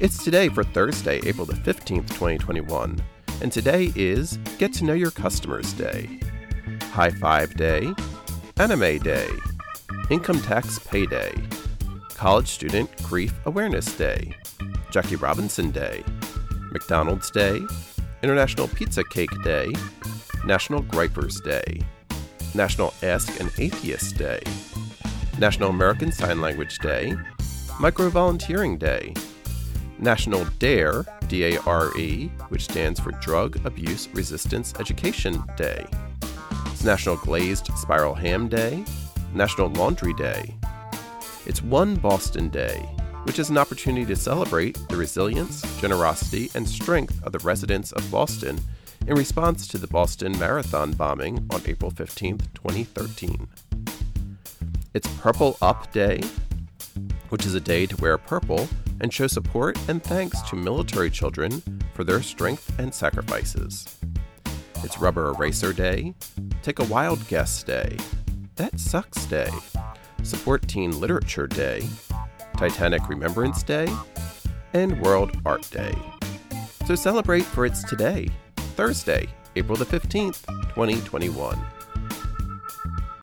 It's today for Thursday, April the 15th, 2021, and today is Get to Know Your Customers Day, High Five Day, Anime Day, Income Tax Payday, College Student Grief Awareness Day, Jackie Robinson Day, McDonald's Day, International Pizza Cake Day, National Gripers Day, National Ask an Atheist Day, National American Sign Language Day, Micro Volunteering Day, National DARE, D A R E, which stands for Drug Abuse Resistance Education Day. It's National Glazed Spiral Ham Day, National Laundry Day. It's One Boston Day, which is an opportunity to celebrate the resilience, generosity, and strength of the residents of Boston in response to the Boston Marathon bombing on April 15, 2013. It's Purple Up Day, which is a day to wear purple and show support and thanks to military children for their strength and sacrifices. It's Rubber Eraser Day, Take a Wild Guess Day, That Sucks Day, Support Teen Literature Day, Titanic Remembrance Day, and World Art Day. So celebrate for it's today, Thursday, April the 15th, 2021.